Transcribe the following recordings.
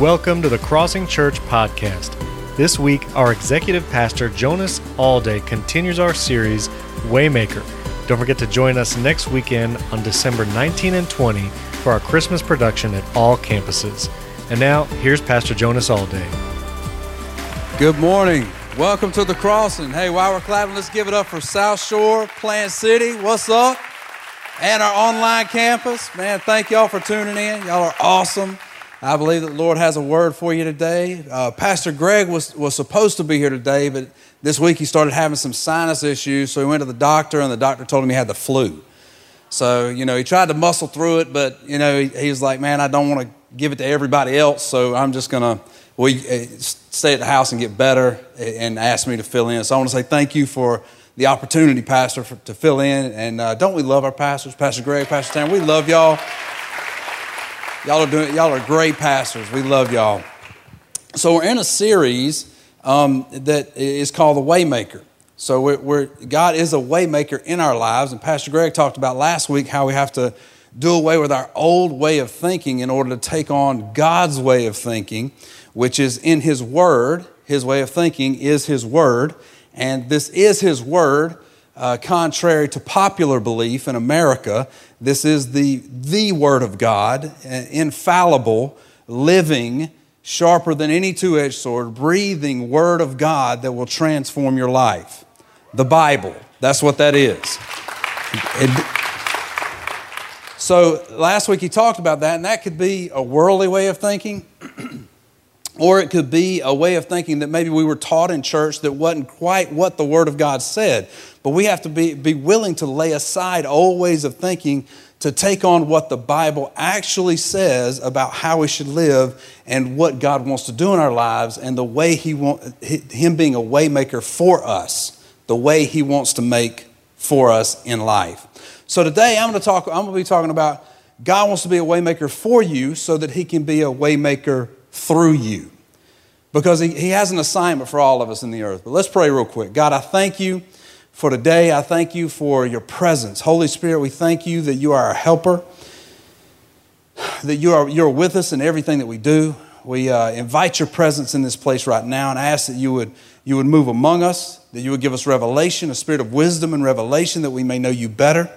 Welcome to the Crossing Church podcast. This week, our executive pastor Jonas Alday continues our series, Waymaker. Don't forget to join us next weekend on December 19 and 20 for our Christmas production at all campuses. And now, here's Pastor Jonas Alday. Good morning. Welcome to the crossing. Hey, while we're clapping, let's give it up for South Shore, Plant City. What's up? And our online campus. Man, thank y'all for tuning in. Y'all are awesome. I believe that the Lord has a word for you today. Uh, Pastor Greg was, was supposed to be here today, but this week he started having some sinus issues, so he went to the doctor, and the doctor told him he had the flu. So, you know, he tried to muscle through it, but, you know, he, he was like, man, I don't want to give it to everybody else, so I'm just going to we uh, stay at the house and get better and ask me to fill in. So I want to say thank you for the opportunity, Pastor, for, to fill in. And uh, don't we love our pastors, Pastor Greg, Pastor Tam? We love y'all. Y'all are doing. Y'all are great pastors. We love y'all. So we're in a series um, that is called the Waymaker. So we're, we're, God is a waymaker in our lives, and Pastor Greg talked about last week how we have to do away with our old way of thinking in order to take on God's way of thinking which is in His Word. His way of thinking is His Word, and this is His Word. Uh, contrary to popular belief in America, this is the, the Word of God, uh, infallible, living, sharper than any two edged sword, breathing Word of God that will transform your life. The Bible, that's what that is. It, so last week he talked about that, and that could be a worldly way of thinking. Or it could be a way of thinking that maybe we were taught in church that wasn't quite what the Word of God said. But we have to be, be willing to lay aside old ways of thinking to take on what the Bible actually says about how we should live and what God wants to do in our lives and the way He want, Him being a waymaker for us, the way He wants to make for us in life. So today I'm going to talk, I'm going to be talking about God wants to be a waymaker for you so that He can be a waymaker through you because he, he has an assignment for all of us in the earth. But let's pray real quick. God, I thank you for today. I thank you for your presence. Holy Spirit, we thank you that you are our helper, that you are you're with us in everything that we do. We uh, invite your presence in this place right now and ask that you would, you would move among us, that you would give us revelation, a spirit of wisdom and revelation, that we may know you better.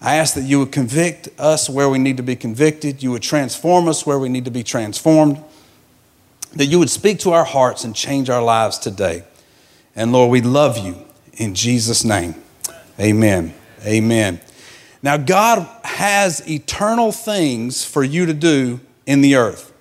I ask that you would convict us where we need to be convicted, you would transform us where we need to be transformed that you would speak to our hearts and change our lives today. And Lord, we love you in Jesus' name. Amen. Amen. Now, God has eternal things for you to do in the earth.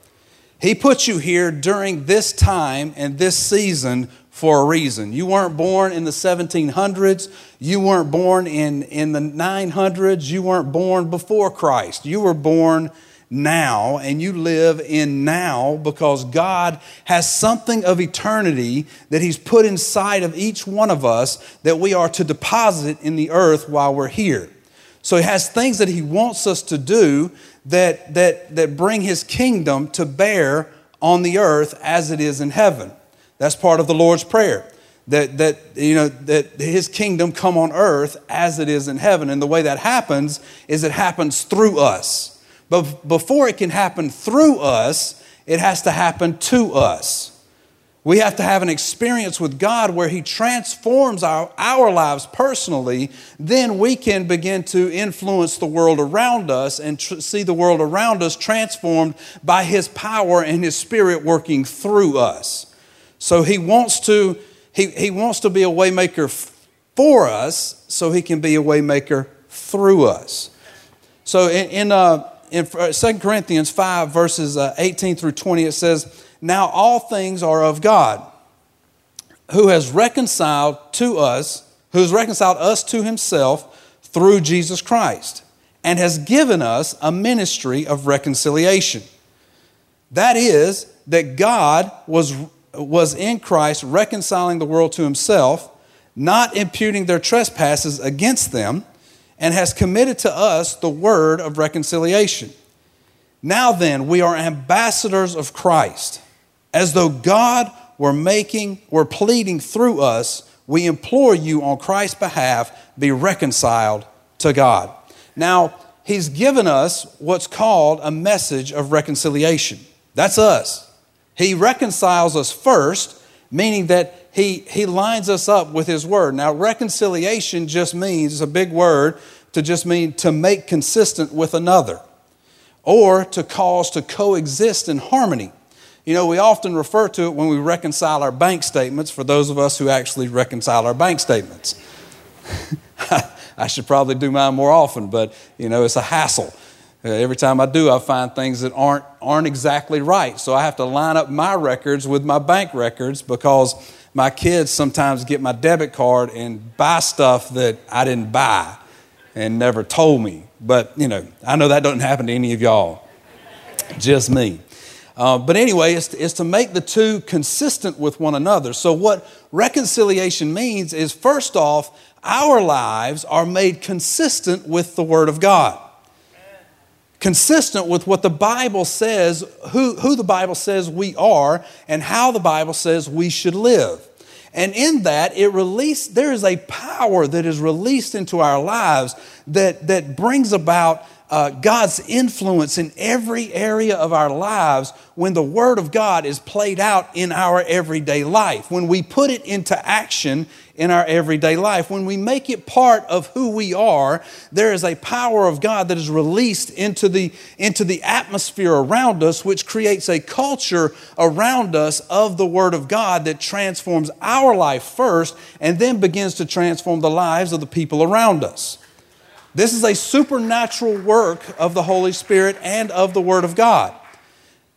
He put you here during this time and this season for a reason. You weren't born in the 1700s. You weren't born in, in the 900s. You weren't born before Christ. You were born now and you live in now because God has something of eternity that He's put inside of each one of us that we are to deposit in the earth while we're here. So He has things that He wants us to do that, that, that bring His kingdom to bear on the earth as it is in heaven. That's part of the Lord's Prayer. That, that, you know, that his kingdom come on earth as it is in heaven. And the way that happens is it happens through us. But before it can happen through us, it has to happen to us. We have to have an experience with God where He transforms our, our lives personally. Then we can begin to influence the world around us and tr- see the world around us transformed by His power and His Spirit working through us. So He wants to, He, he wants to be a waymaker for us so He can be a waymaker through us. So in, in uh, in 2 uh, Corinthians 5, verses uh, 18 through 20, it says, Now all things are of God, who has reconciled to us, who has reconciled us to himself through Jesus Christ, and has given us a ministry of reconciliation. That is, that God was, was in Christ reconciling the world to himself, not imputing their trespasses against them and has committed to us the word of reconciliation. Now then, we are ambassadors of Christ. As though God were making, were pleading through us, we implore you on Christ's behalf, be reconciled to God. Now, He's given us what's called a message of reconciliation. That's us. He reconciles us first, meaning that he, he lines us up with His Word. Now, reconciliation just means, it's a big word, to just mean to make consistent with another or to cause to coexist in harmony. You know, we often refer to it when we reconcile our bank statements for those of us who actually reconcile our bank statements. I should probably do mine more often, but you know, it's a hassle. Uh, every time I do, I find things that aren't, aren't exactly right. So I have to line up my records with my bank records because my kids sometimes get my debit card and buy stuff that I didn't buy and never told me. But, you know, I know that doesn't happen to any of y'all, just me. Uh, but anyway, it's, it's to make the two consistent with one another. So, what reconciliation means is first off, our lives are made consistent with the Word of God consistent with what the Bible says, who, who the Bible says we are, and how the Bible says we should live. And in that, it release, there is a power that is released into our lives that, that brings about uh, God's influence in every area of our lives when the Word of God is played out in our everyday life, when we put it into action in our everyday life. When we make it part of who we are, there is a power of God that is released into the, into the atmosphere around us, which creates a culture around us of the Word of God that transforms our life first and then begins to transform the lives of the people around us. This is a supernatural work of the Holy Spirit and of the Word of God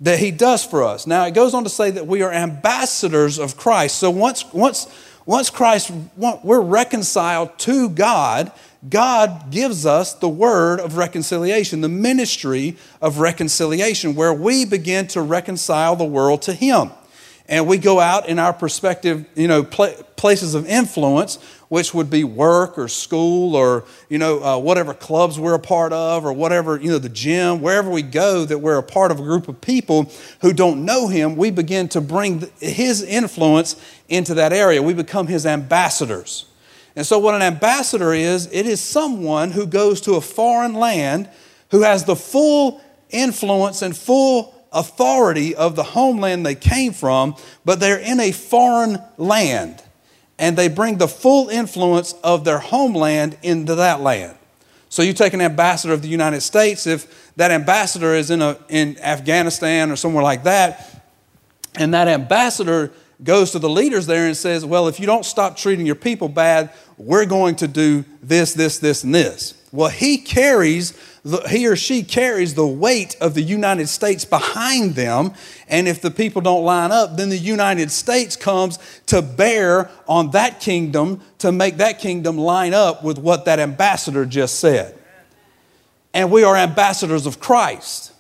that He does for us. Now, it goes on to say that we are ambassadors of Christ. So once, once, once Christ, we're reconciled to God, God gives us the word of reconciliation, the ministry of reconciliation, where we begin to reconcile the world to Him. And we go out in our perspective, you know, places of influence which would be work or school or you know uh, whatever clubs we're a part of or whatever you know the gym wherever we go that we're a part of a group of people who don't know him we begin to bring his influence into that area. We become his ambassadors. And so what an ambassador is it is someone who goes to a foreign land who has the full influence and full authority of the homeland they came from but they're in a foreign land and they bring the full influence of their homeland into that land. So you take an ambassador of the United States, if that ambassador is in, a, in Afghanistan or somewhere like that, and that ambassador goes to the leaders there and says, Well, if you don't stop treating your people bad, we're going to do this, this, this, and this. Well, he carries, he or she carries the weight of the United States behind them. And if the people don't line up, then the United States comes to bear on that kingdom to make that kingdom line up with what that ambassador just said. And we are ambassadors of Christ.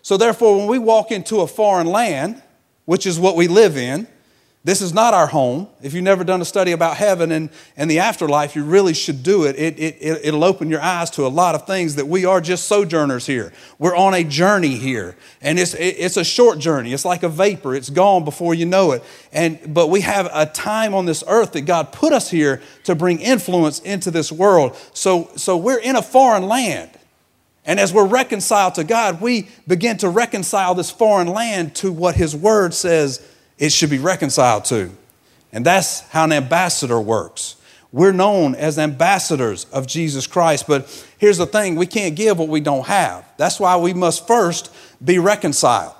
So, therefore, when we walk into a foreign land, which is what we live in, this is not our home. If you've never done a study about heaven and, and the afterlife, you really should do it. It, it. It'll open your eyes to a lot of things that we are just sojourners here. We're on a journey here. And it's, it's a short journey. It's like a vapor. It's gone before you know it. And, but we have a time on this earth that God put us here to bring influence into this world. So, so we're in a foreign land. And as we're reconciled to God, we begin to reconcile this foreign land to what His Word says it should be reconciled to. And that's how an ambassador works. We're known as ambassadors of Jesus Christ, but here's the thing we can't give what we don't have. That's why we must first be reconciled.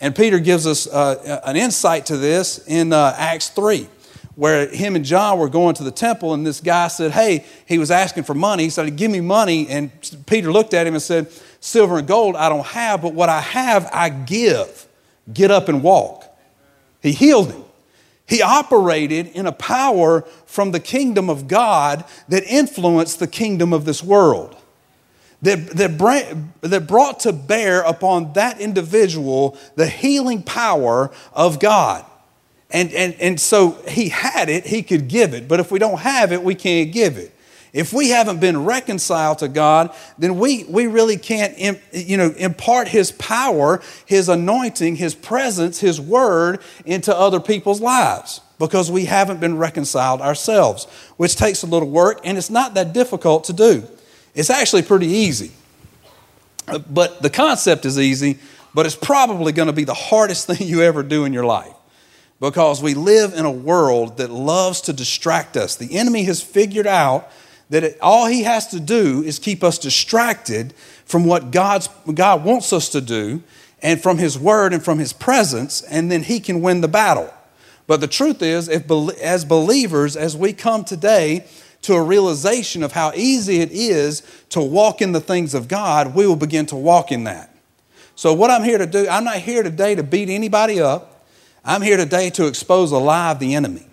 And Peter gives us uh, an insight to this in uh, Acts 3, where him and John were going to the temple, and this guy said, Hey, he was asking for money. He said, Give me money. And Peter looked at him and said, Silver and gold I don't have, but what I have I give. Get up and walk. He healed him. He operated in a power from the kingdom of God that influenced the kingdom of this world. That, that, that brought to bear upon that individual the healing power of God. And, and, and so he had it, he could give it. But if we don't have it, we can't give it. If we haven't been reconciled to God, then we, we really can't you know, impart His power, His anointing, His presence, His word into other people's lives because we haven't been reconciled ourselves, which takes a little work and it's not that difficult to do. It's actually pretty easy. Uh, but the concept is easy, but it's probably going to be the hardest thing you ever do in your life because we live in a world that loves to distract us. The enemy has figured out that it, all he has to do is keep us distracted from what God's, God wants us to do and from his word and from his presence, and then he can win the battle. But the truth is, if, as believers, as we come today to a realization of how easy it is to walk in the things of God, we will begin to walk in that. So, what I'm here to do, I'm not here today to beat anybody up. I'm here today to expose a lie of the enemy.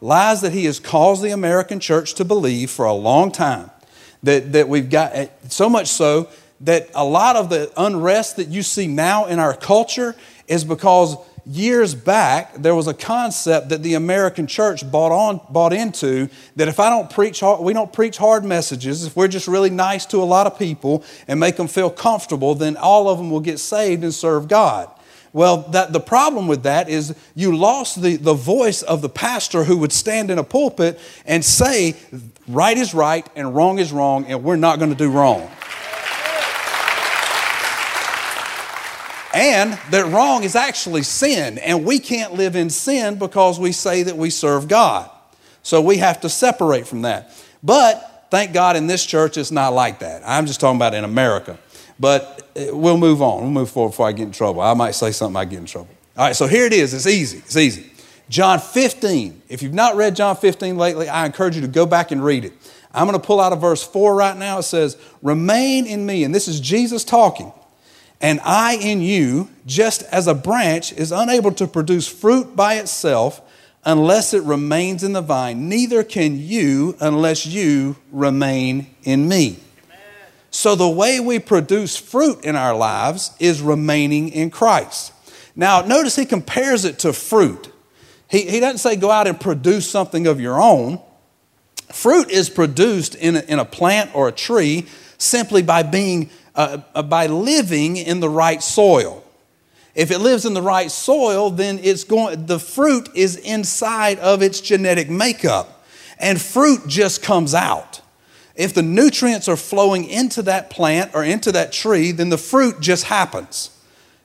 Lies that he has caused the American church to believe for a long time. That, that we've got, eh, so much so that a lot of the unrest that you see now in our culture is because years back there was a concept that the American church bought on bought into that if I don't preach hard, we don't preach hard messages if we're just really nice to a lot of people and make them feel comfortable then all of them will get saved and serve God. Well, that, the problem with that is you lost the, the voice of the pastor who would stand in a pulpit and say, right is right and wrong is wrong, and we're not going to do wrong. and that wrong is actually sin, and we can't live in sin because we say that we serve God. So we have to separate from that. But thank God in this church it's not like that. I'm just talking about in America. But uh, we'll move on. We'll move forward before I get in trouble. I might say something I get in trouble. All right, so here it is. It's easy. It's easy. John 15. If you've not read John 15 lately, I encourage you to go back and read it. I'm going to pull out of verse 4 right now. It says, Remain in me. And this is Jesus talking and I in you, just as a branch is unable to produce fruit by itself unless it remains in the vine, neither can you unless you remain in me. So, the way we produce fruit in our lives is remaining in Christ. Now, notice he compares it to fruit. He, he doesn't say go out and produce something of your own. Fruit is produced in a, in a plant or a tree simply by being uh, uh, by living in the right soil. If it lives in the right soil, then it's going, the fruit is inside of its genetic makeup, and fruit just comes out. If the nutrients are flowing into that plant or into that tree, then the fruit just happens.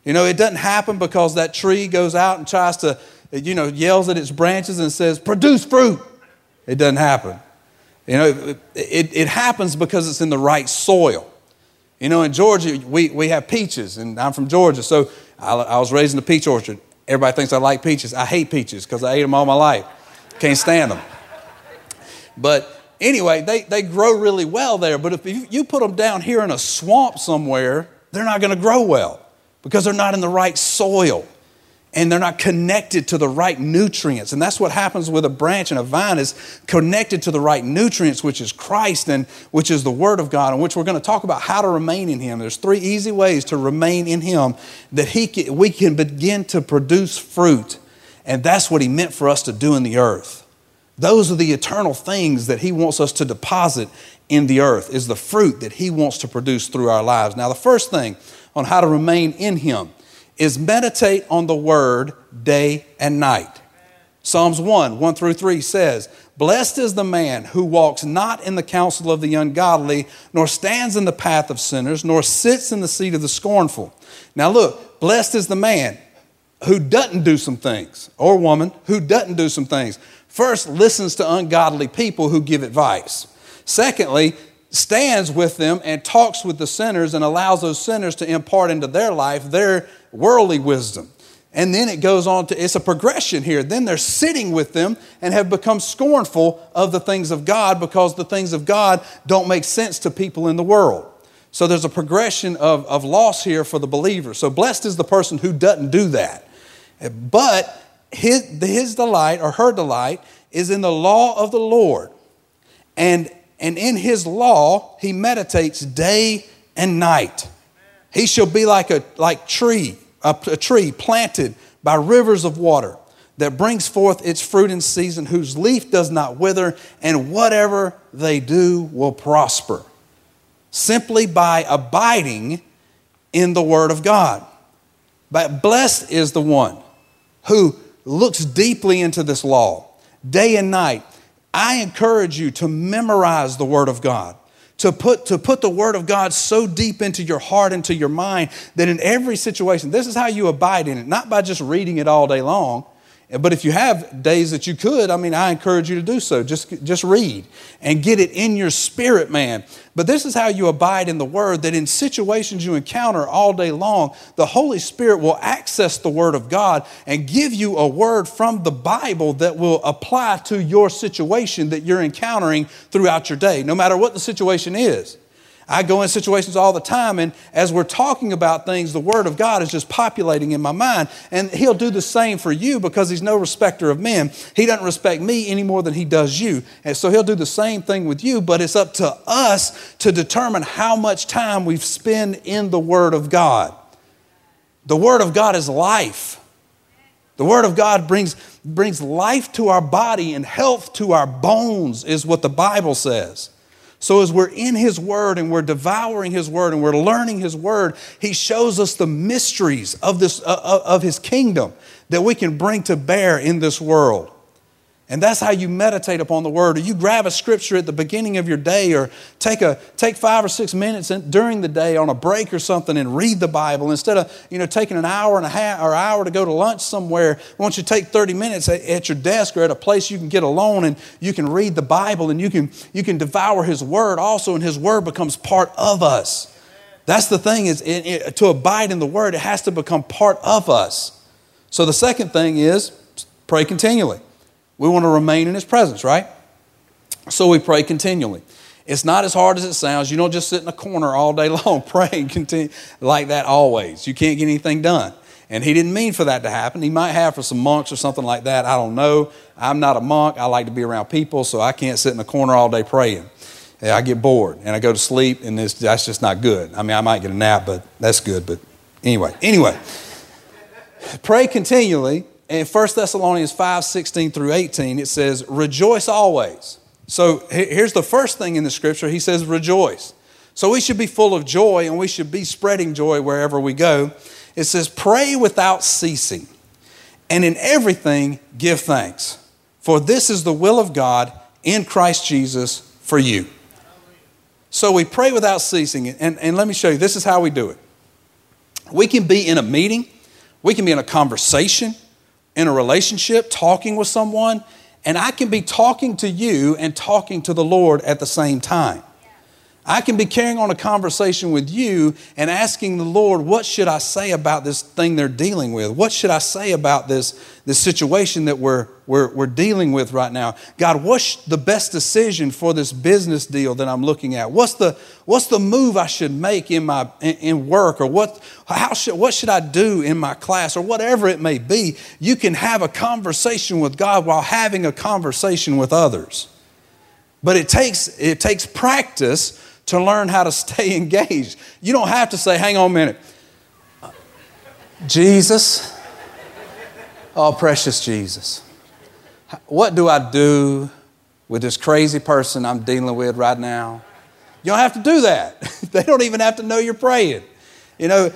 You know, it doesn't happen because that tree goes out and tries to, you know, yells at its branches and says, produce fruit. It doesn't happen. You know, it, it, it happens because it's in the right soil. You know, in Georgia, we, we have peaches, and I'm from Georgia, so I, I was raised in a peach orchard. Everybody thinks I like peaches. I hate peaches because I ate them all my life. Can't stand them. But anyway, they, they grow really well there. But if you, you put them down here in a swamp somewhere, they're not going to grow well because they're not in the right soil and they're not connected to the right nutrients. And that's what happens with a branch and a vine is connected to the right nutrients, which is Christ and which is the Word of God, and which we're going to talk about how to remain in Him. There's three easy ways to remain in Him that he can, we can begin to produce fruit. And that's what He meant for us to do in the earth. Those are the eternal things that He wants us to deposit in the earth, is the fruit that He wants to produce through our lives. Now, the first thing on how to remain in Him is meditate on the word day and night. Psalms 1, 1 through 3 says, Blessed is the man who walks not in the counsel of the ungodly, nor stands in the path of sinners, nor sits in the seat of the scornful. Now look, blessed is the man who doesn't do some things, or woman who doesn't do some things. First, listens to ungodly people who give advice. Secondly, stands with them and talks with the sinners and allows those sinners to impart into their life their worldly wisdom. And then it goes on to, it's a progression here. Then they're sitting with them and have become scornful of the things of God because the things of God don't make sense to people in the world. So there's a progression of, of loss here for the believer. So blessed is the person who doesn't do that. But his, his delight or her delight is in the law of the Lord. And, and in his law, he meditates day and night. He shall be like a like tree a, a tree planted by rivers of water that brings forth its fruit in season, whose leaf does not wither, and whatever they do will prosper. Simply by abiding in the Word of God. But blessed is the one who looks deeply into this law day and night. I encourage you to memorize the Word of God, To put, to put the Word of God so deep into your heart, into your mind, that in every situation, this is how you abide in it, not by just reading it all day long, but if you have days that you could, I mean, I encourage you to do so. Just, just read and get it in your spirit, man. But this is how you abide in the Word that in situations you encounter all day long, the Holy Spirit will access the Word of God and give you a word from the Bible that will apply to your situation that you're encountering throughout your day, no matter what the situation is. I go in situations all the time, and as we're talking about things, the Word of God is just populating in my mind. And He'll do the same for you because He's no respecter of men. He doesn't respect me any more than He does you. And so He'll do the same thing with you, but it's up to us to determine how much time we've spent in the Word of God. The Word of God is life. The Word of God brings, brings life to our body and health to our bones, is what the Bible says. So, as we're in His Word and we're devouring His Word and we're learning His Word, He shows us the mysteries of, this, uh, uh, of His kingdom that we can bring to bear in this world. And that's how you meditate upon the word. Or you grab a scripture at the beginning of your day, or take, a, take five or six minutes in, during the day on a break or something and read the Bible. Instead of you know, taking an hour and a half or hour to go to lunch somewhere, why don't you take 30 minutes at, at your desk or at a place you can get alone and you can read the Bible and you can, you can devour His Word also, and His Word becomes part of us. That's the thing is it, it, to abide in the Word, it has to become part of us. So the second thing is pray continually. We want to remain in His presence, right? So we pray continually. It's not as hard as it sounds. You don't just sit in a corner all day long praying continue like that always. You can't get anything done. And he didn't mean for that to happen. He might have for some monks or something like that. I don't know. I'm not a monk. I like to be around people, so I can't sit in a corner all day praying. I get bored and I go to sleep, and that's just not good. I mean, I might get a nap, but that's good. But anyway, anyway, pray continually in 1 Thessalonians 5 16 through 18, it says, Rejoice always. So here's the first thing in the scripture. He says, Rejoice. So we should be full of joy and we should be spreading joy wherever we go. It says, Pray without ceasing, and in everything give thanks, for this is the will of God in Christ Jesus for you. So we pray without ceasing. And, and let me show you, this is how we do it. We can be in a meeting, we can be in a conversation, in a relationship, talking with someone, and I can be talking to you and talking to the Lord at the same time. I can be carrying on a conversation with you and asking the Lord, what should I say about this thing they're dealing with? What should I say about this, this situation that we're, we're, we're dealing with right now? God, what's the best decision for this business deal that I'm looking at? What's the, what's the move I should make in my in, in work? Or what, how should, what should I do in my class? Or whatever it may be. You can have a conversation with God while having a conversation with others. But it takes, it takes practice to learn how to stay engaged. You don't have to say, hang on a minute. Jesus, oh, precious Jesus, what do I do with this crazy person I'm dealing with right now? You don't have to do that. they don't even have to know you're praying. You know,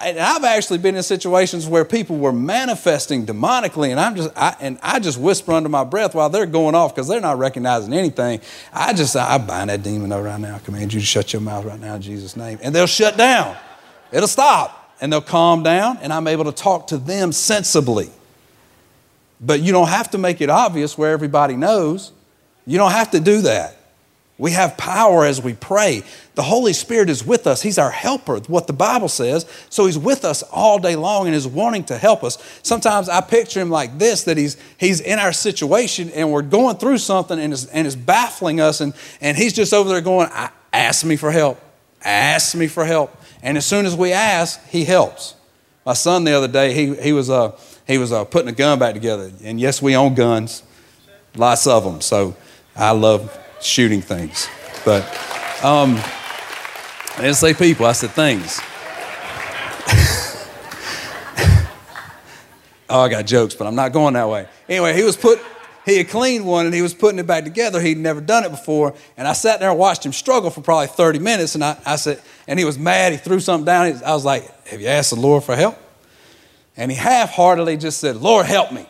I, have actually been in situations where people were manifesting demonically, and I'm just I, and I just whisper under my breath while they're going off because they're not recognizing anything. I just I bind that demon up right now. I command you to shut your mouth right now in Jesus' name, and they'll shut down. It'll stop, and they'll calm down, and I'm able to talk to them sensibly. But you don't have to make it obvious where everybody knows. You don't have to do that. We have power as we pray. The Holy Spirit is with us. He's our helper, what the Bible says. So He's with us all day long and is wanting to help us. Sometimes I picture Him like this that He's, he's in our situation and we're going through something and it's, and it's baffling us, and, and He's just over there going, Ask me for help. Ask me for help. And as soon as we ask, He helps. My son the other day, he, he was, uh, he was uh, putting a gun back together. And yes, we own guns, lots of them. So I love shooting things. But um, I didn't say people, I said things. oh, I got jokes, but I'm not going that way. Anyway, he was put, he had cleaned one and he was putting it back together. He'd never done it before. And I sat there and watched him struggle for probably 30 minutes. And I, I said, and he was mad. He threw something down. I was like, Have you asked the Lord for help? And he half heartedly just said, Lord, help me.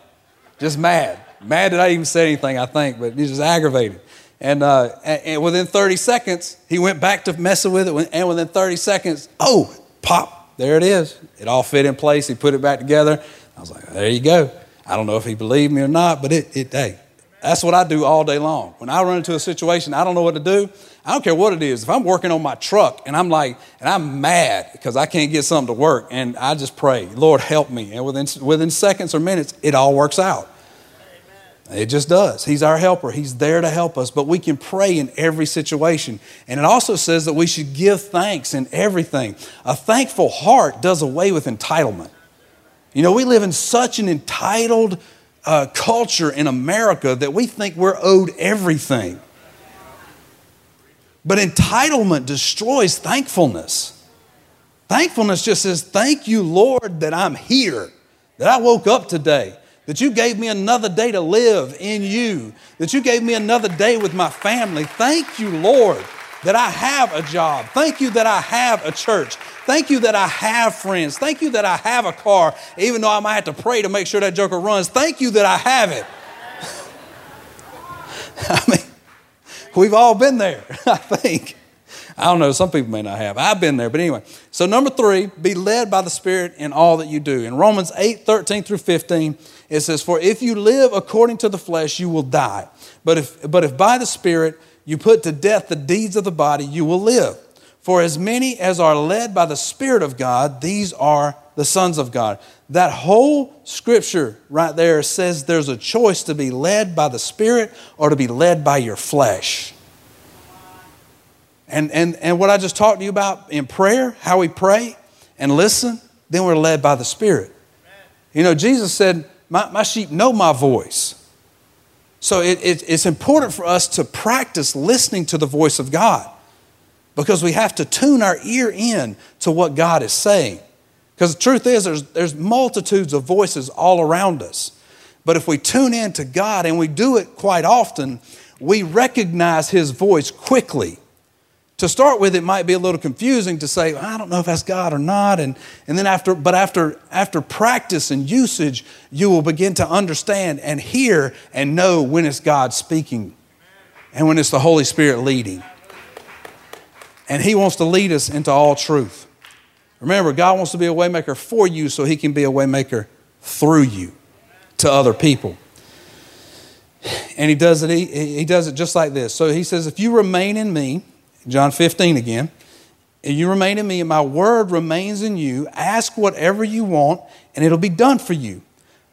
Just mad. Mad that I even said anything, I think, but he's just aggravated. And, uh, and, within 30 seconds, he went back to messing with it. And within 30 seconds, oh, pop, there it is. It all fit in place. He put it back together. I was like, there you go. I don't know if he believed me or not, but it, it hey, that's what I do all day long. When I run into a situation, I don't know what to do. I don't care what it is. If I'm working on my truck and I'm like, and I'm mad because I can't get something to work, and I just pray, Lord, help me. And within, within seconds or minutes, it all works out. It just does. He's our helper. He's there to help us, but we can pray in every situation. And it also says that we should give thanks in everything. A thankful heart does away with entitlement. You know, we live in such an entitled uh, culture in America that we think we're owed everything. But entitlement destroys thankfulness. Thankfulness just says, Thank you, Lord, that I'm here, that I woke up today, that you gave me another day to live in you, that you gave me another day with my family. Thank you, Lord, that I have a job. Thank you that I have a church. Thank you that I have friends. Thank you that I have a car, even though I might have to pray to make sure that joker runs. Thank you that I have it. I mean, we've all been there, I think. I don't know, some people may not have. I've been there, but anyway. So, number three, be led by the Spirit in all that you do. In Romans 8 13 through 15, it says, For if you live according to the flesh, you will die. But if, but if by the Spirit you put to death the deeds of the body, you will live. For as many as are led by the Spirit of God, these are the sons of God. That whole scripture right there says there's a choice to be led by the Spirit or to be led by your flesh. And, and, and what I just talked to you about in prayer, how we pray and listen, then we're led by the Spirit. You know, Jesus said, My, my sheep know my voice. So it, it, it's important for us to practice listening to the voice of God because we have to tune our ear in to what God is saying. Because the truth is, there's, there's multitudes of voices all around us. But if we tune in to God, and we do it quite often, we recognize His voice quickly. To start with, it might be a little confusing to say, I don't know if that's God or not. And, and then after, but after, after practice and usage, you will begin to understand and hear and know when it's God speaking and when it's the Holy Spirit leading. And He wants to lead us into all truth. Remember, God wants to be a waymaker for you so He can be a waymaker through you to other people. And He does it, he, he does it just like this. So He says, If you remain in me, John 15 again, and you remain in me and my word remains in you, ask whatever you want and it'll be done for you.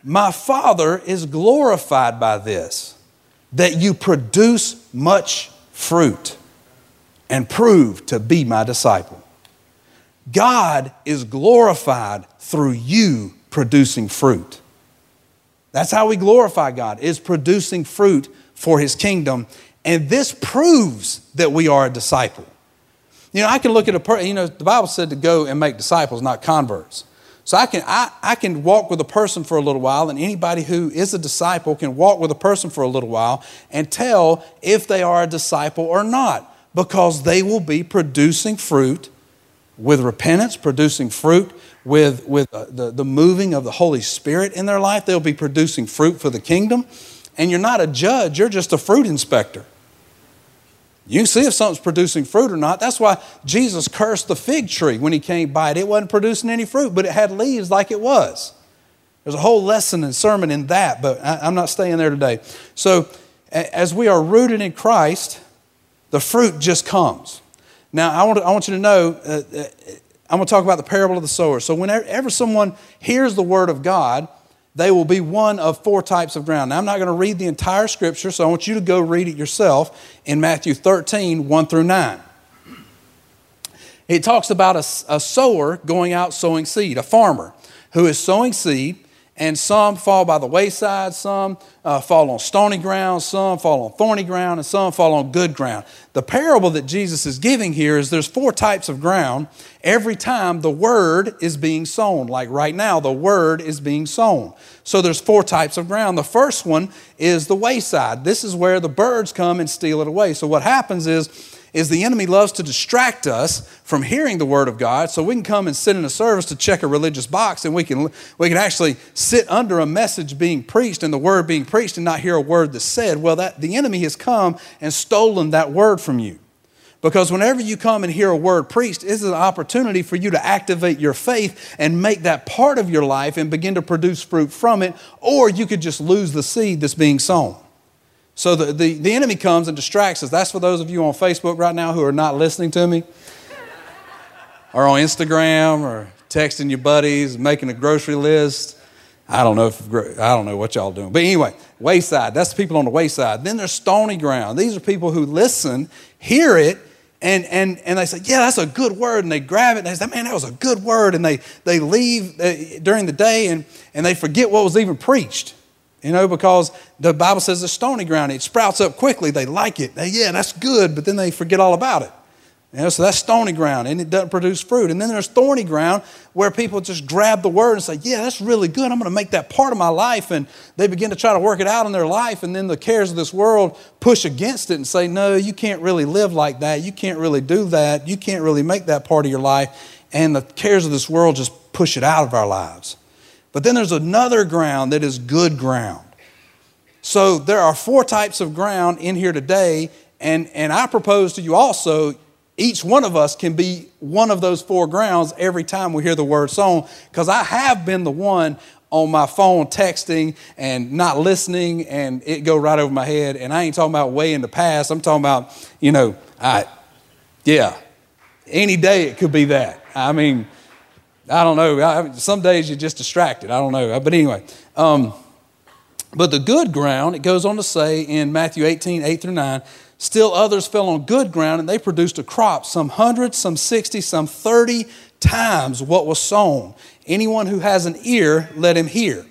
My Father is glorified by this, that you produce much fruit and prove to be my disciple. God is glorified through you producing fruit. That's how we glorify God, is producing fruit for his kingdom. And this proves that we are a disciple. You know, I can look at a person, you know, the Bible said to go and make disciples, not converts. So I can, I, I can walk with a person for a little while, and anybody who is a disciple can walk with a person for a little while and tell if they are a disciple or not because they will be producing fruit with repentance, producing fruit with, with uh, the, the moving of the Holy Spirit in their life. They'll be producing fruit for the kingdom. And you're not a judge, you're just a fruit inspector. You see if something's producing fruit or not. That's why Jesus cursed the fig tree when he came by it. It wasn't producing any fruit, but it had leaves like it was. There's a whole lesson and sermon in that, but I'm not staying there today. So, as we are rooted in Christ, the fruit just comes. Now, I want, to, I want you to know, uh, uh, I'm going to talk about the parable of the sower. So, whenever someone hears the word of God, they will be one of four types of ground. Now, I'm not going to read the entire scripture, so I want you to go read it yourself in Matthew 13, 1 through 9. It talks about a, a sower going out sowing seed, a farmer who is sowing seed and some fall by the wayside, some uh, fall on stony ground, some fall on thorny ground, and some fall on good ground. The parable that Jesus is giving here is there's four types of ground every time the word is being sown. Like right now, the word is being sown. So there's four types of ground. The first one is the wayside. This is where the birds come and steal it away. So what happens is is the enemy loves to distract us from hearing the word of God so we can come and sit in a service to check a religious box and we can we can actually sit under a message being preached and the word being preached and not hear a word that's said well that the enemy has come and stolen that word from you because whenever you come and hear a word preached, it's an opportunity for you to activate your faith and make that part of your life and begin to produce fruit from it, or you could just lose the seed that's being sown. So the, the, the enemy comes and distracts us. That's for those of you on Facebook right now who are not listening to me, or on Instagram, or texting your buddies, making a grocery list. I don't know if I don't know what y'all doing. But anyway, wayside, that's the people on the wayside. Then there's stony ground. These are people who listen, hear it, and, and, and they say, yeah, that's a good word. And they grab it and they say, man, that was a good word. And they, they leave uh, during the day and, and they forget what was even preached. You know, because the Bible says the stony ground, it sprouts up quickly. They like it. They, yeah, that's good, but then they forget all about it. You know, so that's stony ground and it doesn't produce fruit. And then there's thorny ground where people just grab the word and say, Yeah, that's really good. I'm going to make that part of my life. And they begin to try to work it out in their life. And then the cares of this world push against it and say, No, you can't really live like that. You can't really do that. You can't really make that part of your life. And the cares of this world just push it out of our lives. But then there's another ground that is good ground. So there are four types of ground in here today. And, and I propose to you also each one of us can be one of those four grounds every time we hear the word sown because I have been the one on my phone texting and not listening and it go right over my head and I ain't talking about way in the past I'm talking about you know I yeah any day it could be that I mean I don't know I, some days you're just distracted I don't know but anyway um, but the good ground it goes on to say in Matthew 18 8 through 9 Still others fell on good ground and they produced a crop, some 100, some 60, some 30 times what was sown. Anyone who has an ear, let him hear.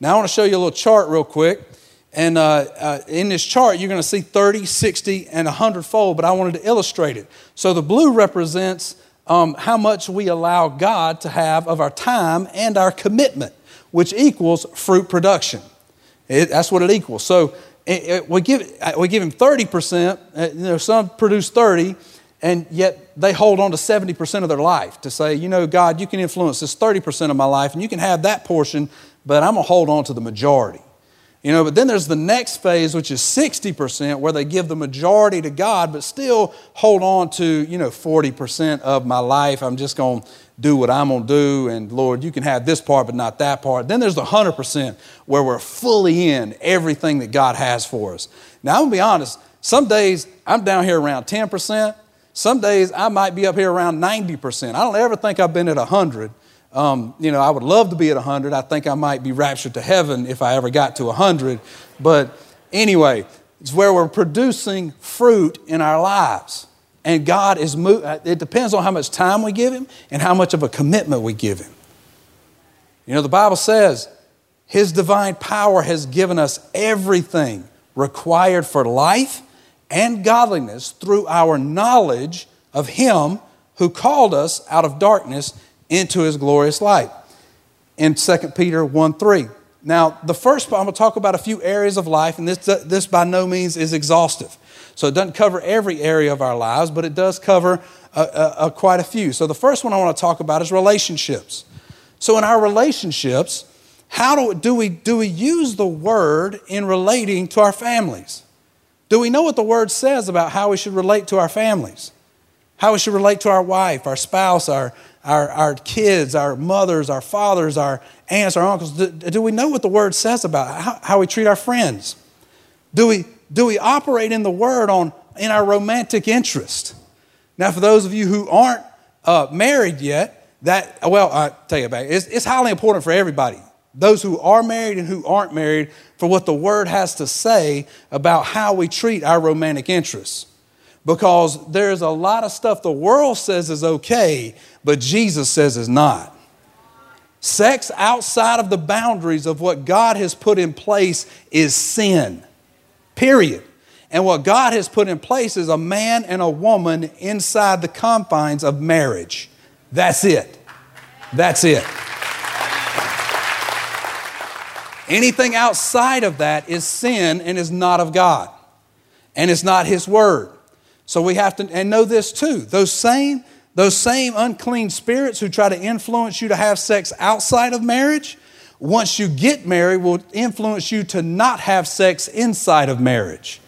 Now, I want to show you a little chart real quick. And uh, uh, in this chart, you're going to see 30, 60, and 100 fold, but I wanted to illustrate it. So the blue represents um, how much we allow God to have of our time and our commitment, which equals fruit production. It, that's what it equals. So we give, uh, we give him 30%, uh, you know, some produce 30, and yet they hold on to 70% of their life to say, you know, God, you can influence this 30% of my life, and you can have that portion, but I'm going to hold on to the majority. You know, but then there's the next phase, which is 60%, where they give the majority to God, but still hold on to, you know, 40% of my life. I'm just going to do what I'm going to do, and Lord, you can have this part, but not that part. Then there's the 100% where we're fully in everything that God has for us. Now, I'm going to be honest, some days I'm down here around 10%. Some days I might be up here around 90%. I don't ever think I've been at 100 um, you know, I would love to be at 100. I think I might be raptured to heaven if I ever got to 100. But anyway, it's where we're producing fruit in our lives. And God is, uh, it depends on how much time we give Him and how much of a commitment we give Him. You know, the Bible says His divine power has given us everything required for life and godliness through our knowledge of Him who called us out of darkness into his glorious light in 2 Peter 1 3. Now, the first, I'm going to talk about a few areas of life, and this, this by no means is exhaustive. So it doesn't cover every area of our lives, but it does cover a, a, a quite a few. So the first one I want to talk about is relationships. So in our relationships, how do, do, we, do we use the word in relating to our families? Do we know what the word says about how we should relate to our families? How we should relate to our wife, our spouse, our, our, our kids, our mothers, our fathers, our aunts, our uncles? Do, do we know what the Word says about how, how we treat our friends? Do we, do we operate in the Word on, in our romantic interest? Now, for those of you who aren't uh, married yet, that, well, I tell you about it, it's, it's highly important for everybody those who are married and who aren't married for what the word has to say about how we treat our romantic interests because there's a lot of stuff the world says is okay, but Jesus says is not. Sex outside of the boundaries of what God has put in place is sin, period. And what God has put in place is a man and a woman inside the confines of marriage. That's it. That's it. Anything outside of that is sin and is not of God, and it's not His Word. So we have to, and know this too. Those same, those same unclean spirits who try to influence you to have sex outside of marriage, once you get married, will influence you to not have sex inside of marriage.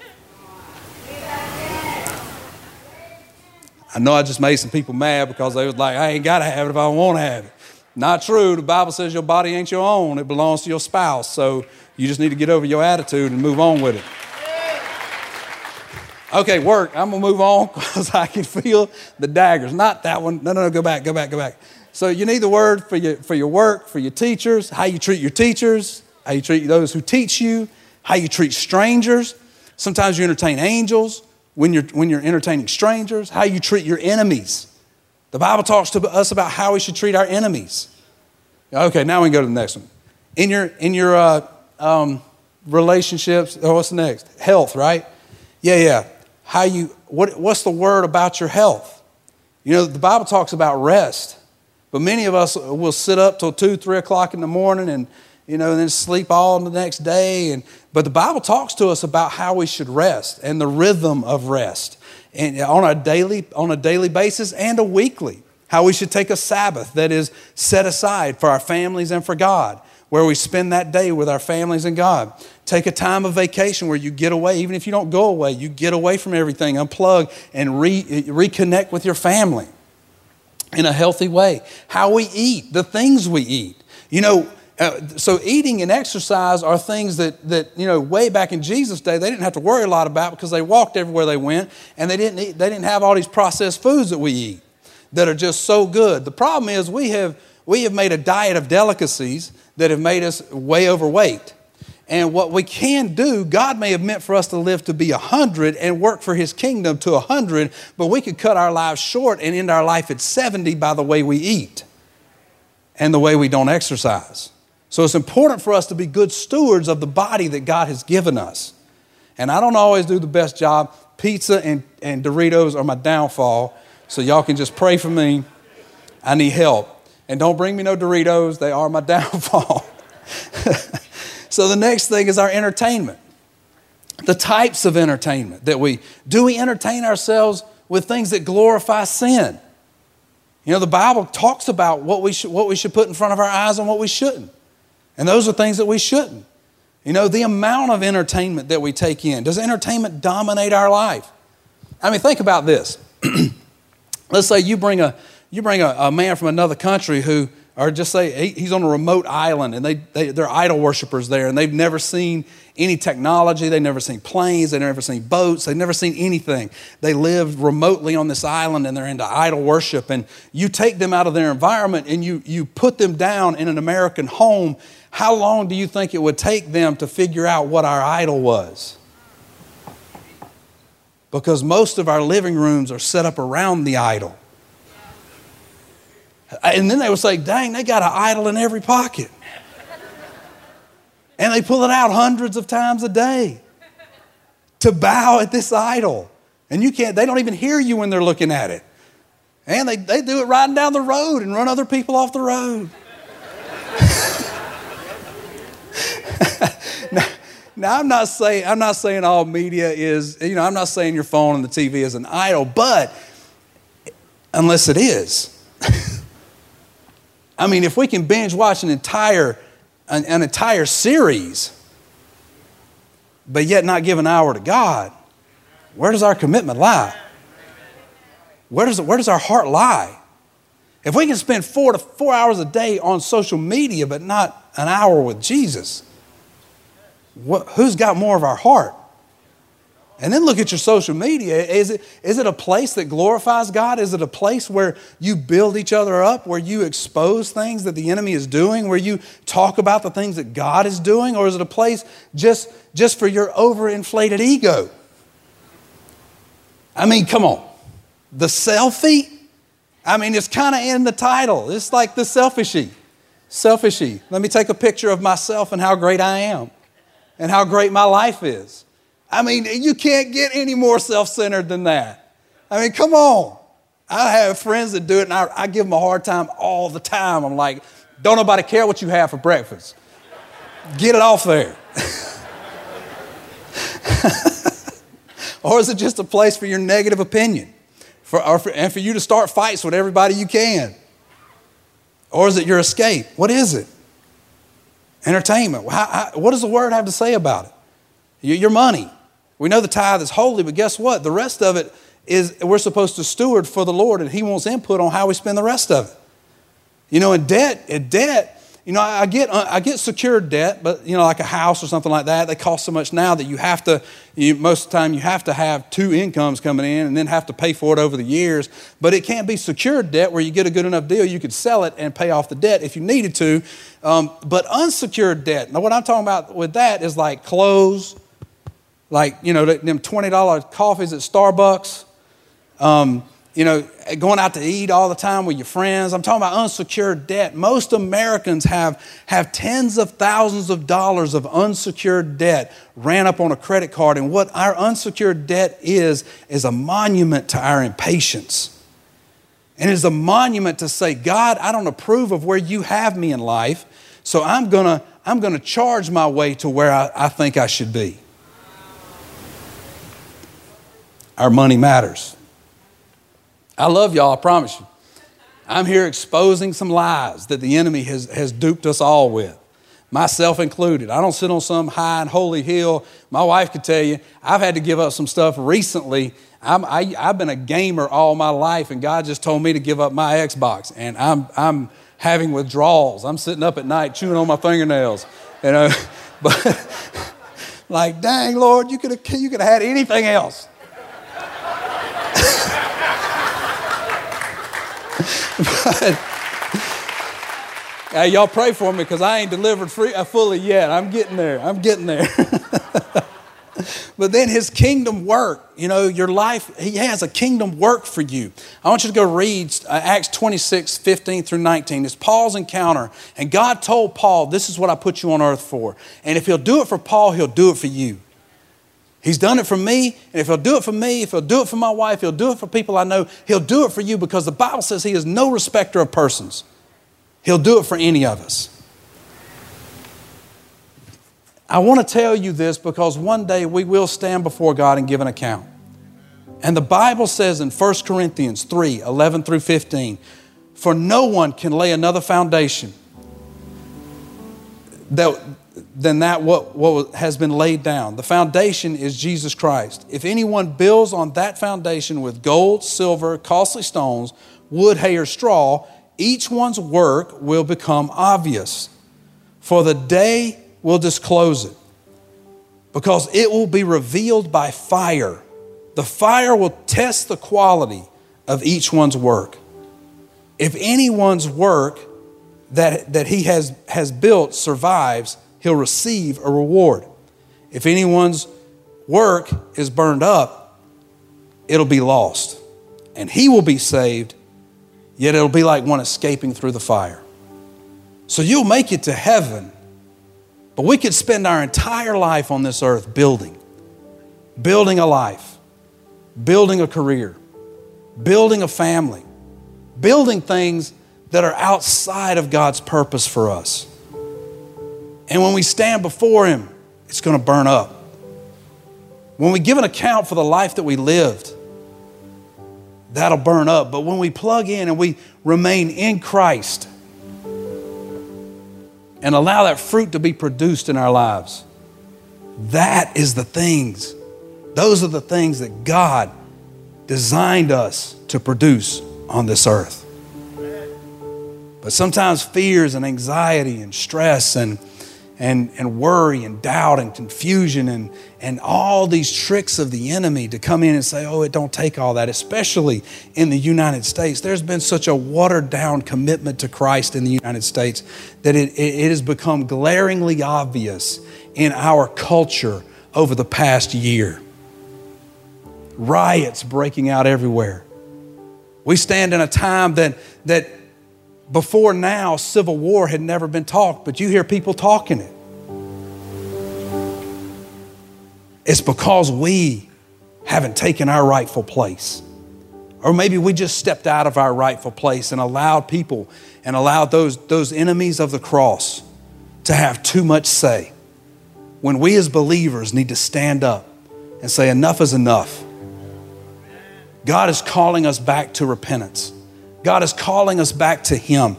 I know I just made some people mad because they was like, I ain't got to have it if I don't want to have it. Not true. The Bible says your body ain't your own, it belongs to your spouse. So you just need to get over your attitude and move on with it. Okay, work. I'm to move on because I can feel the daggers. Not that one. No, no, no, go back, go back, go back. So you need the word for your, for your work, for your teachers, how you treat your teachers, how you treat those who teach you, how you treat strangers. Sometimes you entertain angels when you're, when you're entertaining strangers, how you treat your enemies. The Bible talks to us about how we should treat our enemies. Okay, now we can go to the next one. In your, in your uh, um, relationships, oh, what's next? Health, right? Yeah, yeah. How you, what, what's the word about your health? You know, the Bible talks about rest, but many of us will sit up till two, three o'clock in the morning and, you know, and then sleep all the next day. And, but the Bible talks to us about how we should rest and the rhythm of rest and on a daily on a daily basis and a weekly how we should take a sabbath that is set aside for our families and for god where we spend that day with our families and god take a time of vacation where you get away even if you don't go away you get away from everything unplug and re- reconnect with your family in a healthy way how we eat the things we eat you know uh, so eating and exercise are things that, that, you know, way back in Jesus' day, they didn't have to worry a lot about because they walked everywhere they went and they didn't, eat, they didn't have all these processed foods that we eat that are just so good. The problem is we have, we have made a diet of delicacies that have made us way overweight. And what we can do, God may have meant for us to live to be 100 and work for His kingdom to 100, but we could cut our lives short and end our life at 70 by the way we eat and the way we don't exercise. So it's important for us to be good stewards of the body that God has given us. And I don't always do the best job. Pizza and, and Doritos are my downfall. So y'all can just pray for me. I need help. And don't bring me no Doritos, they are my downfall. So the next thing is our entertainment. The types of entertainment that we do we entertain ourselves with things that glorify sin? You know, the Bible talks about what we should, what we should put in front of our eyes and what we shouldn't. And those are things that we shouldn't. You know, the amount of entertainment that we take in. Does entertainment dominate our life? I mean, think about this. Let's say you bring a you bring a, a, man from another country who, or just say he's on a remote island and they, they, they're idol worshippers there and they've never seen any technology. They've never seen planes. They've never seen boats. They've never seen anything. They live remotely on this island and they're into idol worship. And you take them out of their environment and you, you put them down in an American home. How long do you think it would take them to figure out what our idol was? Because most of our living rooms are set up around the idol. And then they would say, dang, they got an idol in every pocket. And they pull it out hundreds of times a day to bow at this idol. And you can't, they don't even hear you when they're looking at it. And they, they do it riding down the road and run other people off the road. now, now, I'm not saying I'm not saying all media is, you know, I'm not saying your phone and the TV is an idol, but unless it is. I mean, if we can binge watch an entire an, an entire series, but yet not give an hour to God, where does our commitment lie? Where does, where does our heart lie? If we can spend four to four hours a day on social media, but not an hour with Jesus, what, who's got more of our heart? And then look at your social media. Is it, is it a place that glorifies God? Is it a place where you build each other up, where you expose things that the enemy is doing, where you talk about the things that God is doing? Or is it a place just, just for your overinflated ego? I mean, come on. The selfie? I mean, it's kind of in the title. It's like the selfishy. Selfishy. Let me take a picture of myself and how great I am and how great my life is. I mean, you can't get any more self centered than that. I mean, come on. I have friends that do it, and I, I, give them a hard time all the time. I'm like, don't nobody care what you have for breakfast. Get it off there. or is it just a place for your negative opinion? For, for, and for you to start fights with everybody you can? Or is it your escape? What is it? Entertainment. How, how, what does the word have to say about it? Your money. We know the tithe is holy, but guess what? The rest of it is we're supposed to steward for the Lord, and He wants input on how we spend the rest of it. You know, in debt, in debt, you know, I get uh, I get secured debt, but you know, like a house or something like that, they cost so much now that you have to. You, most of the time, you have to have two incomes coming in, and then have to pay for it over the years. But it can't be secured debt where you get a good enough deal, you could sell it and pay off the debt if you needed to. Um, but unsecured debt. Now, what I'm talking about with that is like clothes, like you know, them twenty dollar coffees at Starbucks. Um, you know, going out to eat all the time with your friends. I'm talking about unsecured debt. Most Americans have, have tens of thousands of dollars of unsecured debt ran up on a credit card. And what our unsecured debt is, is a monument to our impatience. And it's a monument to say, God, I don't approve of where you have me in life, so I'm gonna, I'm gonna charge my way to where I, I think I should be. Our money matters. I love y'all, I promise you. I'm here exposing some lies that the enemy has, has duped us all with, myself included. I don't sit on some high and holy hill. My wife could tell you, I've had to give up some stuff recently. I'm, I, have been a gamer all my life, and God just told me to give up my Xbox, and I'm, I'm having withdrawals. I'm sitting up at night chewing on my fingernails. You know, but like, dang, Lord, you could have you could have had anything else. But uh, y'all pray for me because I ain't delivered free, uh, fully yet. I'm getting there. I'm getting there. but then his kingdom work, you know, your life, he has a kingdom work for you. I want you to go read uh, Acts 26, 15 through 19. It's Paul's encounter. And God told Paul, This is what I put you on earth for. And if he'll do it for Paul, he'll do it for you. He's done it for me, and if he'll do it for me, if he'll do it for my wife, he'll do it for people I know, he'll do it for you because the Bible says he is no respecter of persons. He'll do it for any of us. I want to tell you this because one day we will stand before God and give an account. And the Bible says in 1 Corinthians 3 11 through 15, for no one can lay another foundation that, than that what, what has been laid down. The foundation is Jesus Christ. If anyone builds on that foundation with gold, silver, costly stones, wood, hay, or straw, each one's work will become obvious, for the day will disclose it, because it will be revealed by fire. The fire will test the quality of each one's work. If anyone's work that, that he has, has built survives, he'll receive a reward. If anyone's work is burned up, it'll be lost. And he will be saved, yet it'll be like one escaping through the fire. So you'll make it to heaven, but we could spend our entire life on this earth building, building a life, building a career, building a family, building things that are outside of God's purpose for us. And when we stand before Him, it's going to burn up. When we give an account for the life that we lived, that'll burn up. But when we plug in and we remain in Christ and allow that fruit to be produced in our lives, that is the things, those are the things that God designed us to produce on this earth. But sometimes fears and anxiety and stress and and, and worry and doubt and confusion and, and all these tricks of the enemy to come in and say, oh, it don't take all that, especially in the United States. There's been such a watered down commitment to Christ in the United States that it, it, has become glaringly obvious in our culture over the past year. Riots breaking out everywhere. We stand in a time that, that before now, civil war had never been talked, but you hear people talking it. It's because we haven't taken our rightful place. Or maybe we just stepped out of our rightful place and allowed people and allowed those, those enemies of the cross to have too much say. When we as believers need to stand up and say, Enough is enough. God is calling us back to repentance. God is calling us back to Him.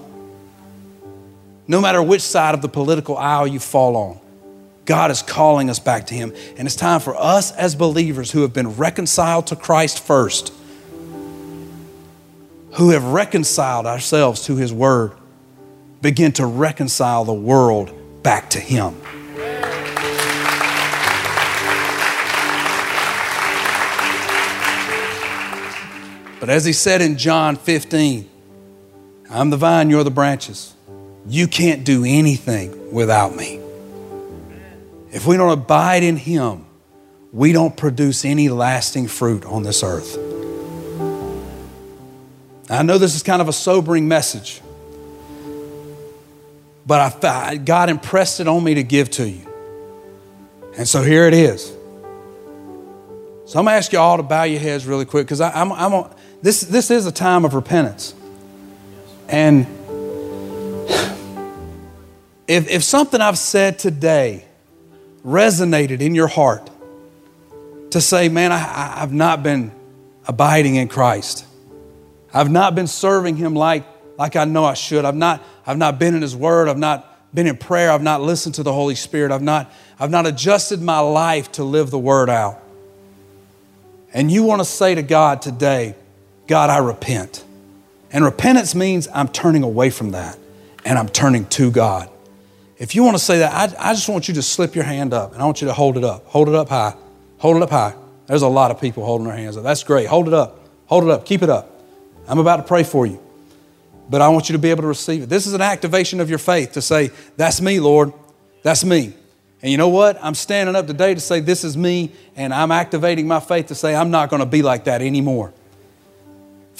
No matter which side of the political aisle you fall on, God is calling us back to Him. And it's time for us as believers who have been reconciled to Christ first, who have reconciled ourselves to His Word, begin to reconcile the world back to Him. But as He said in John 15, I'm the vine, you're the branches. You can't do anything without me. If we don't abide in Him, we don't produce any lasting fruit on this earth. I know this is kind of a sobering message, but I, God impressed it on me to give to you. And so here it is. So I'm to ask you all to bow your heads really quick because I'm, I'm this, this is a time of repentance. And if, if something I've said today resonated in your heart to say, man, I, I've not been abiding in Christ. I've not been serving Him like, like I know I should. I've not, I've not been in His Word. I've not been in prayer. I've not listened to the Holy Spirit. I've not, I've not adjusted my life to live the Word out. And you want to say to God today, God, I repent. And repentance means I'm turning away from that and I'm turning to God. If you want to say that, I, I just want you to slip your hand up and I want you to hold it up. Hold it up high. Hold it up high. There's a lot of people holding their hands up. That's great. Hold it up. Hold it up. Keep it up. I'm about to pray for you. But I want you to be able to receive it. This is an activation of your faith to say, That's me, Lord. That's me. And you know what? I'm standing up today to say, This is me. And I'm activating my faith to say, I'm not going to be like that anymore.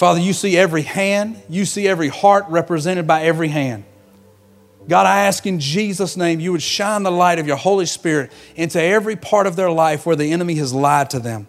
Father, you see every hand, you see every heart represented by every hand. God, I ask in Jesus' name you would shine the light of your Holy Spirit into every part of their life where the enemy has lied to them.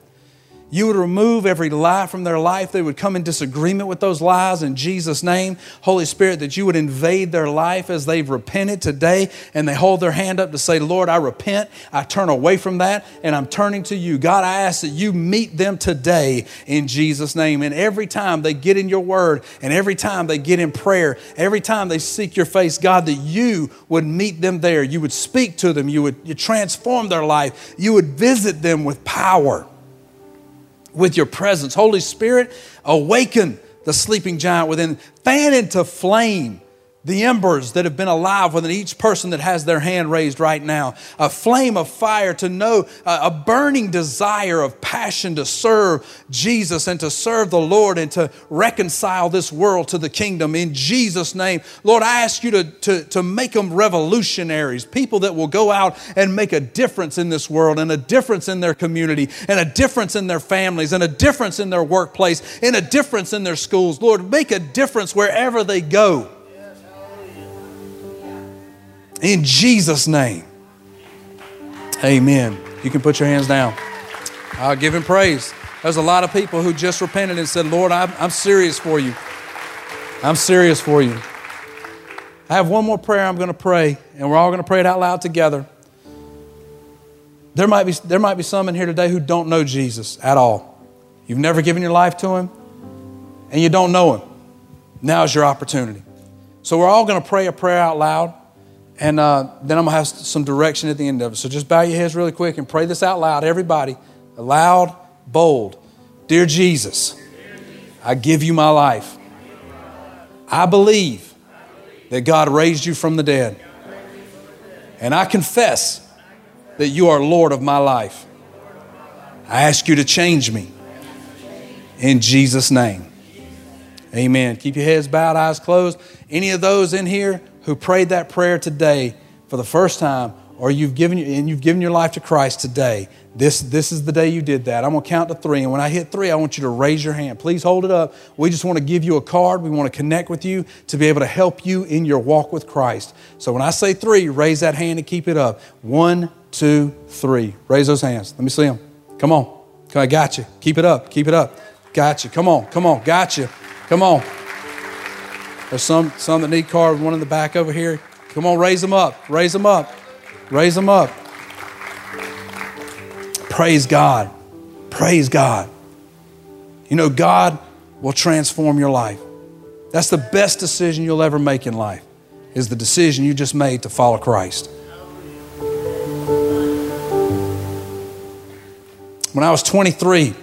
You would remove every lie from their life. They would come in disagreement with those lies in Jesus' name. Holy Spirit, that you would invade their life as they've repented today and they hold their hand up to say, Lord, I repent. I turn away from that and I'm turning to you. God, I ask that you meet them today in Jesus' name. And every time they get in your word and every time they get in prayer, every time they seek your face, God, that you would meet them there. You would speak to them. You would you transform their life. You would visit them with power with your presence. Holy Spirit, awaken the sleeping giant within, fan into flame the embers that have been alive within each person that has their hand raised right now. A flame of fire to know, a burning desire of passion to serve Jesus and to serve the Lord and to reconcile this world to the kingdom. In Jesus' name, Lord, I ask you to, to, to make them revolutionaries, people that will go out and make a difference in this world and a difference in their community and a difference in their families and a difference in their workplace and a difference in their schools. Lord, make a difference wherever they go. In Jesus' name. Amen. You can put your hands down. I'll give him praise. There's a lot of people who just repented and said, Lord, I'm, I'm serious for you. I'm serious for you. I have one more prayer I'm going to pray, and we're all going to pray it out loud together. There might, be, there might be some in here today who don't know Jesus at all. You've never given your life to Him, and you don't know Him. Now is your opportunity. So we're all going to pray a prayer out loud. And uh, then I'm going to have some direction at the end of it. So just bow your heads really quick and pray this out loud, everybody. Loud, bold. Dear Jesus, I give you my life. I believe that God raised you from the dead. And I confess that you are Lord of my life. I ask you to change me. In Jesus' name. Amen. Keep your heads bowed, eyes closed. Any of those in here who prayed that prayer today for the first time, or you've given and you've given your life to Christ today, this, this is the day you did that. I'm going to count to three. And when I hit three, I want you to raise your hand. Please hold it up. We just want to give you a card. We want to connect with you to be able to help you in your walk with Christ. So when I say three, raise that hand and keep it up. One, two, three. Raise those hands. Let me see them. Come on. I got you. Keep it up. Keep it up. Got you. Come on. Come on. Got you. Come on. There's some, some that need carved, one in the back over here. Come on, raise them up. Raise them up. Raise them up. Praise God. Praise God. You know, God will transform your life. That's the best decision you'll ever make in life, is the decision you just made to follow Christ. When I was 23,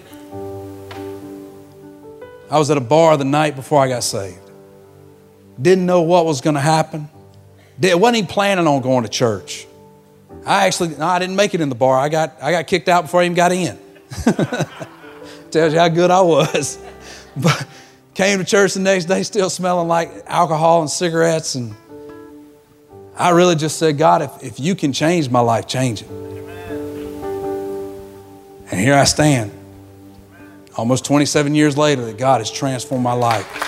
I was at a bar the night before I got saved. Didn't know what was going to happen. Wasn't even planning on going to church. I actually, no, I didn't make it in the bar. I got, I got kicked out before I even got in. Tells you how good I was. But came to church the next day still smelling like alcohol and cigarettes. And I really just said, God, if, if you can change my life, change it. And here I stand, almost 27 years later, that God has transformed my life.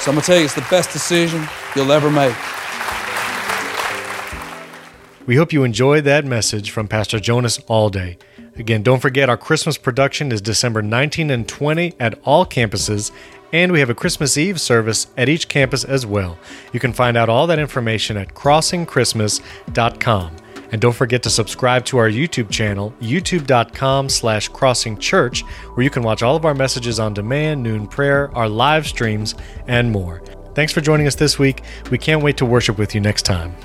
So I'm going to tell you, it's the best decision you'll ever make. We hope you enjoyed that message from Pastor Jonas Alday. Again, don't forget our Christmas production is December 19 and 20 at all campuses, and we have a Christmas Eve service at each campus as well. You can find out all that information at crossingchristmas.com. And don't forget to subscribe to our YouTube channel, youtube.com slash crossingchurch, where you can watch all of our messages on demand, noon prayer, our live streams, and more. Thanks for joining us this week. We can't wait to worship with you next time.